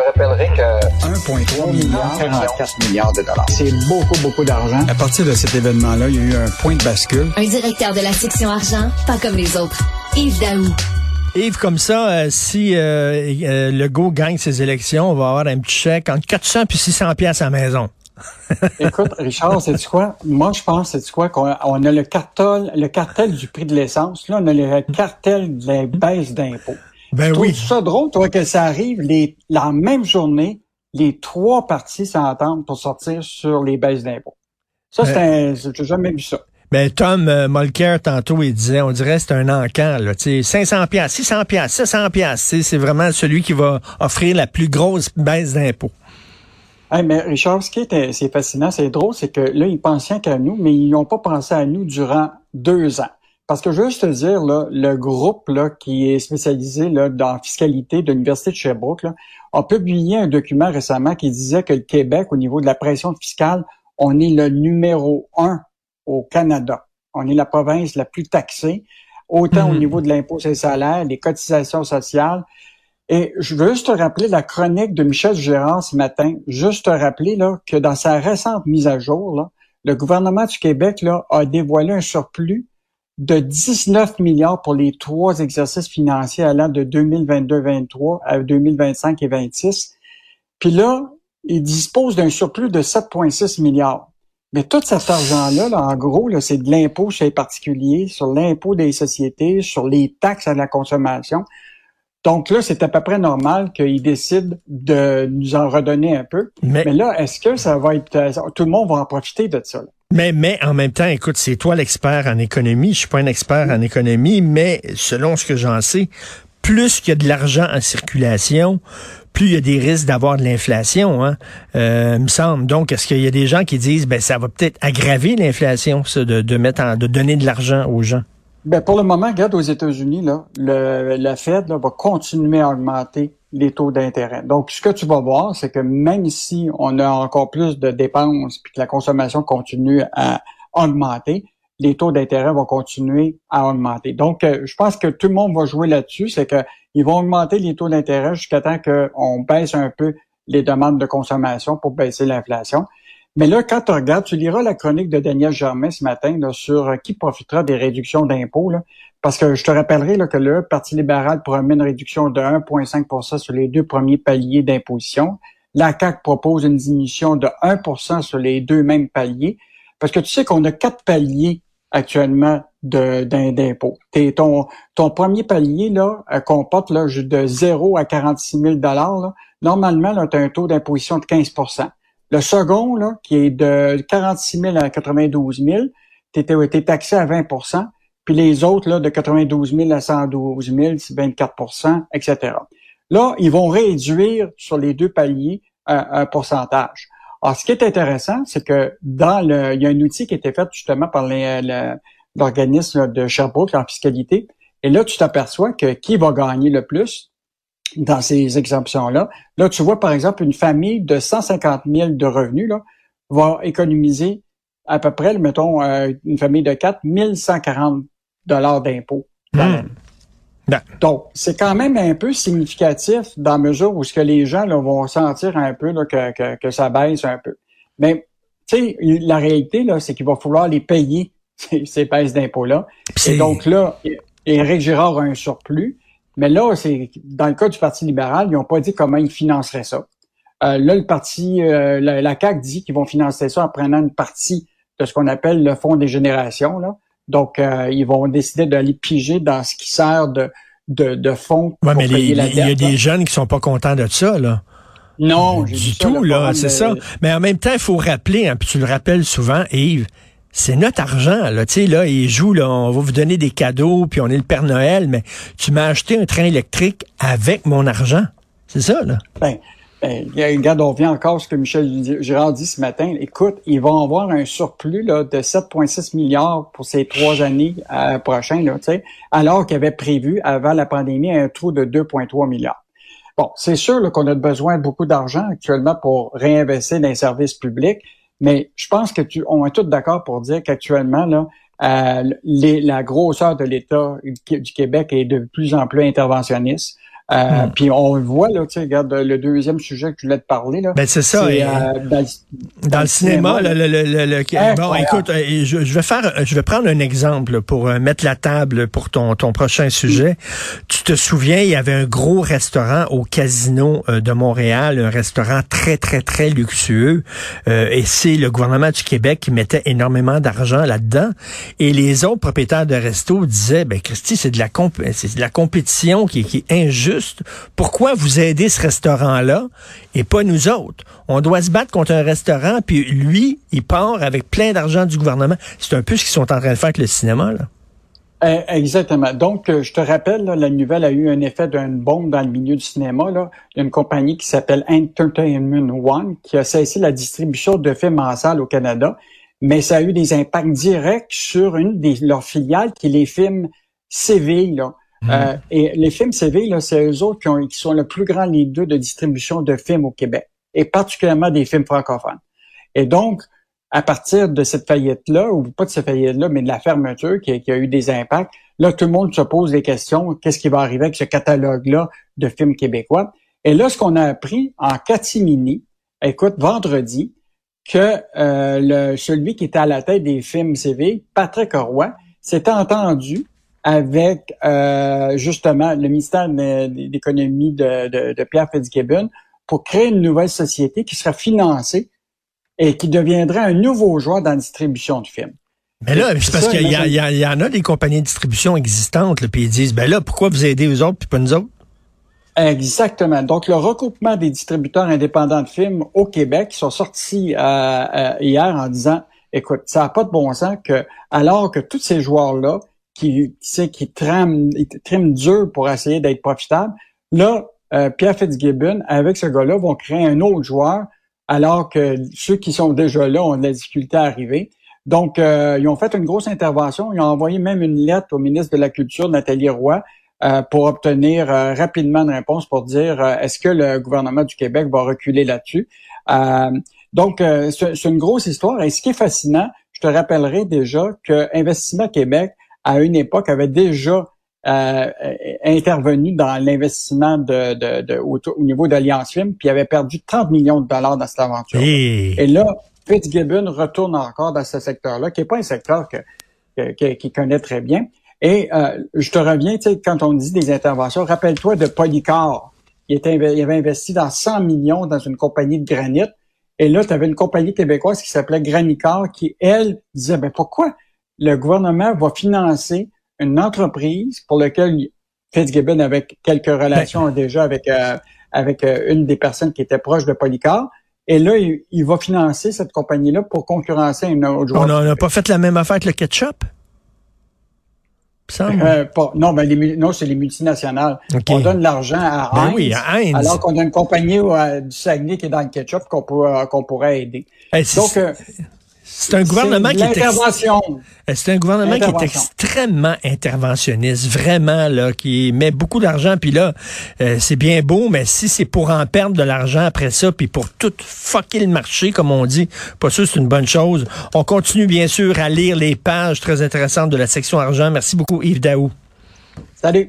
te rappellerai que 1,3 milliard, 44 milliards de dollars. C'est beaucoup, beaucoup d'argent. À partir de cet événement-là, il y a eu un point de bascule. Un directeur de la section argent, pas comme les autres. Yves Daou. Yves, comme ça, euh, si euh, euh, Legault gagne ses élections, on va avoir un petit chèque entre 400 puis 600 pièces à la maison. Écoute, Richard, c'est quoi? Moi, je pense, c'est quoi? Qu'on on a le cartel, le cartel du prix de l'essence. Là, on a le cartel de la baisse d'impôts. Ben oui. ça drôle, toi, que ça arrive les, la même journée, les trois parties s'entendent pour sortir sur les baisses d'impôts. Ça, c'est un, j'ai jamais vu ça. Ben, Tom euh, Mulcair, tantôt, il disait, on dirait c'est un encan, là, tu sais, 500 pièces, 600 pièces, 700 pièces, c'est vraiment celui qui va offrir la plus grosse baisse d'impôts. Hey, mais Richard, ce qui est, c'est fascinant, c'est drôle, c'est que là, ils pensaient qu'à nous, mais ils n'ont pas pensé à nous durant deux ans. Parce que je veux juste te dire, là, le groupe là, qui est spécialisé là, dans la fiscalité de l'Université de Sherbrooke là, a publié un document récemment qui disait que le Québec, au niveau de la pression fiscale, on est le numéro un au Canada. On est la province la plus taxée, autant au mhm. niveau de l'impôt sur les salaires, les cotisations sociales. Et je veux juste te rappeler la chronique de Michel Gérard ce matin, juste te rappeler là, que dans sa récente mise à jour, là, le gouvernement du Québec là, a dévoilé un surplus de 19 milliards pour les trois exercices financiers allant de 2022-23 à 2025 et 26. Puis là, il dispose d'un surplus de 7,6 milliards. Mais tout cet argent-là, là, en gros, là, c'est de l'impôt chez les particuliers, sur l'impôt des sociétés, sur les taxes à la consommation. Donc là, c'est à peu près normal qu'ils décident de nous en redonner un peu. Mais, là, est-ce que ça va être... Tout le monde va en profiter de ça. Mais, mais en même temps, écoute, c'est toi l'expert en économie. Je suis pas un expert en économie, mais selon ce que j'en sais, plus qu'il y a de l'argent en circulation, plus il y a des risques d'avoir de l'inflation, hein, euh, me semble. Donc, est-ce qu'il y a des gens qui disent, ben, ça va peut-être aggraver l'inflation, ça, de, de mettre en, de donner de l'argent aux gens? Ben, pour le moment, regarde aux États-Unis, là, le, la Fed là, va continuer à augmenter les taux d'intérêt. Donc, ce que tu vas voir, c'est que même si on a encore plus de dépenses puis que la consommation continue à augmenter, les taux d'intérêt vont continuer à augmenter. Donc, euh, je pense que tout le monde va jouer là-dessus, c'est qu'ils vont augmenter les taux d'intérêt jusqu'à temps qu'on baisse un peu les demandes de consommation pour baisser l'inflation. Mais là, quand tu regardes, tu liras la chronique de Daniel Germain ce matin sur euh, qui profitera des réductions d'impôts. Parce que je te rappellerai que le Parti libéral promet une réduction de 1,5% sur les deux premiers paliers d'imposition. La CAC propose une diminution de 1% sur les deux mêmes paliers. Parce que tu sais qu'on a quatre paliers actuellement d'impôts. Ton, ton premier palier là, euh, comporte de 0 à 46 000 là. Normalement, tu as un taux d'imposition de 15 Le second, là, qui est de 46 000 à 92 000, tu es, taxé à 20% puis les autres, là, de 92 000 à 112 000, c'est 24% etc. Là, ils vont réduire sur les deux paliers un pourcentage. Alors, ce qui est intéressant, c'est que dans le, il y a un outil qui a été fait justement par l'organisme de Sherbrooke en fiscalité. Et là, tu t'aperçois que qui va gagner le plus? Dans ces exemptions-là. Là, tu vois, par exemple, une famille de 150 000 de revenus là, va économiser à peu près, mettons, euh, une famille de 4, 1140 dollars d'impôts. Hmm. Ben. Donc, c'est quand même un peu significatif dans la mesure où ce que les gens là, vont sentir un peu là, que, que, que, ça baisse un peu. Mais tu sais, la réalité, là, c'est qu'il va falloir les payer, ces, ces baisses d'impôts-là. Et donc là, Éric Girard a un surplus. Mais là, c'est dans le cas du Parti libéral, ils n'ont pas dit comment ils financeraient ça. Euh, là, le parti, euh, la, la, CAQ dit qu'ils vont financer ça en prenant une partie de ce qu'on appelle le fonds des générations. Là. Donc, euh, ils vont décider d'aller piger dans ce qui sert de, de, de fonds. Oui, mais il y a des jeunes qui sont pas contents de ça, là. Non, du tout, là, c'est ça. Mais en même temps, il faut rappeler, hein, puis tu le rappelles souvent, Yves, c'est notre argent, là. Tu sais, là, ils jouent, là, on va vous donner des cadeaux, puis on est le Père Noël, mais tu m'as acheté un train électrique avec mon argent. C'est ça, là. Ben, ben, regarde, on vient encore ce que Michel Girard dit ce matin. Écoute, ils vont avoir un surplus là, de 7,6 milliards pour ces trois années euh, prochaines, là, alors qu'ils avaient prévu, avant la pandémie, un trou de 2,3 milliards. Bon, c'est sûr qu'on a besoin de beaucoup d'argent actuellement pour réinvestir dans les services publics, mais je pense que tu, on est tous d'accord pour dire qu'actuellement, là, euh, les, la grosseur de l'État du Québec est de plus en plus interventionniste. Euh, hmm. Puis on le voit, là, tu regarde le deuxième sujet que je voulais te parler. Là, ben, c'est ça. Euh, dans, le cinéma, le, le, le, bon, écoute, euh, je, vais faire, je vais prendre un exemple pour mettre la table pour ton, ton prochain sujet. Tu te souviens, il y avait un gros restaurant au casino de Montréal, un restaurant très, très, très luxueux. et c'est le gouvernement du Québec qui mettait énormément d'argent là-dedans. Et les autres propriétaires de restos disaient, ben, Christy, c'est de la, c'est de la compétition qui, qui est injuste pourquoi vous aidez ce restaurant-là et pas nous autres? On doit se battre contre un restaurant, puis lui, il part avec plein d'argent du gouvernement. C'est un peu ce qu'ils sont en train de faire avec le cinéma, là. Eh, exactement. Donc, euh, je te rappelle, la nouvelle a eu un effet d'une bombe dans le milieu du cinéma. Là. Il y a une compagnie qui s'appelle Entertainment One qui a cessé la distribution de films en salle au Canada, mais ça a eu des impacts directs sur une de leurs filiales qui est les films CV. Là. Euh, mhm. et les films CV, c'est eux autres qui, ont, qui, sont le plus grand leader de distribution de films au Québec, et particulièrement des films francophones. Et donc, à partir de cette faillite-là, ou pas de cette faillite-là, mais de la fermeture qui, a eu des impacts, là, tout le monde se pose des questions. Qu'est-ce qui va arriver avec ce catalogue-là de films québécois? Et là, ce qu'on a appris en catimini, écoute, vendredi, que euh, le, celui qui était à la tête des films CV, Patrick Roy, s'était entendu avec euh, justement le ministère de l'économie de, de, Pierre Fitzgibbon pour créer une nouvelle société qui sera financée et qui deviendrait un nouveau joueur dans la distribution de films. Mais là, c'est parce qu'il y, y, en a des compagnies de distribution existantes, puis ils disent, ben là, pourquoi vous aidez aux autres puis pas nous autres? Exactement. Donc, le regroupement des distributeurs indépendants de films au Québec sont sortis euh, euh, hier en disant, écoute, ça n'a pas de bon sens que, alors que tous ces joueurs-là qui, qui, qui trame, dur pour essayer d'être profitable. Là, euh, Pierre Fitzgibbon, avec ce gars-là, vont créer un autre joueur, alors que ceux qui sont déjà là ont de la difficulté à arriver. Donc, euh, ils ont fait une grosse intervention. Ils ont envoyé même une lettre au ministre de la Culture, Nathalie Roy, euh, pour obtenir rapidement une réponse pour dire est-ce que le gouvernement du Québec va reculer là-dessus? donc, c'est une grosse histoire. Et ce qui est fascinant, je te rappellerai déjà que Investissement Québec à une époque, avait déjà euh, intervenu dans l'investissement de, au, niveau d'Alliance Film, puis avait perdu 30 millions de dollars dans cette aventure. Et là, Fitzgibbon retourne encore dans ce secteur-là, qui n'est pas un secteur que, qu'il connaît très bien. Et euh, je te reviens, tu sais, quand on dit des interventions, rappelle-toi de Polycar. Il, était, il avait investi dans 100 millions dans une compagnie de granit. Et là, tu avais une compagnie québécoise qui s'appelait Granicar, qui, elle, disait, ben pourquoi le gouvernement va financer une entreprise pour laquelle Fitzgibbon avait quelques relations ben. déjà avec euh, avec euh, une des personnes qui était proche de Polycar. Et là, il, va financer cette compagnie-là pour concurrencer une autre On n'a pas fait la même affaire que le ketchup? Euh, non, ben les, non, c'est les multinationales. On donne l'argent à, ben oui, à Heinz, alors qu'on a une compagnie du Saguenay qui est dans le ketchup qu'on qu'on pourrait aider. Donc, c'est un gouvernement qui est euh, c'est un gouvernement qui est extrêmement interventionniste, vraiment là, qui met beaucoup d'argent. Puis là, euh, c'est bien beau, mais si c'est pour en perdre de l'argent après ça, puis pour tout fucker le marché, comme on dit, pas sûr c'est une bonne chose. On continue bien sûr à lire les pages très intéressantes de la section argent. Merci beaucoup Yves Daou. Salut.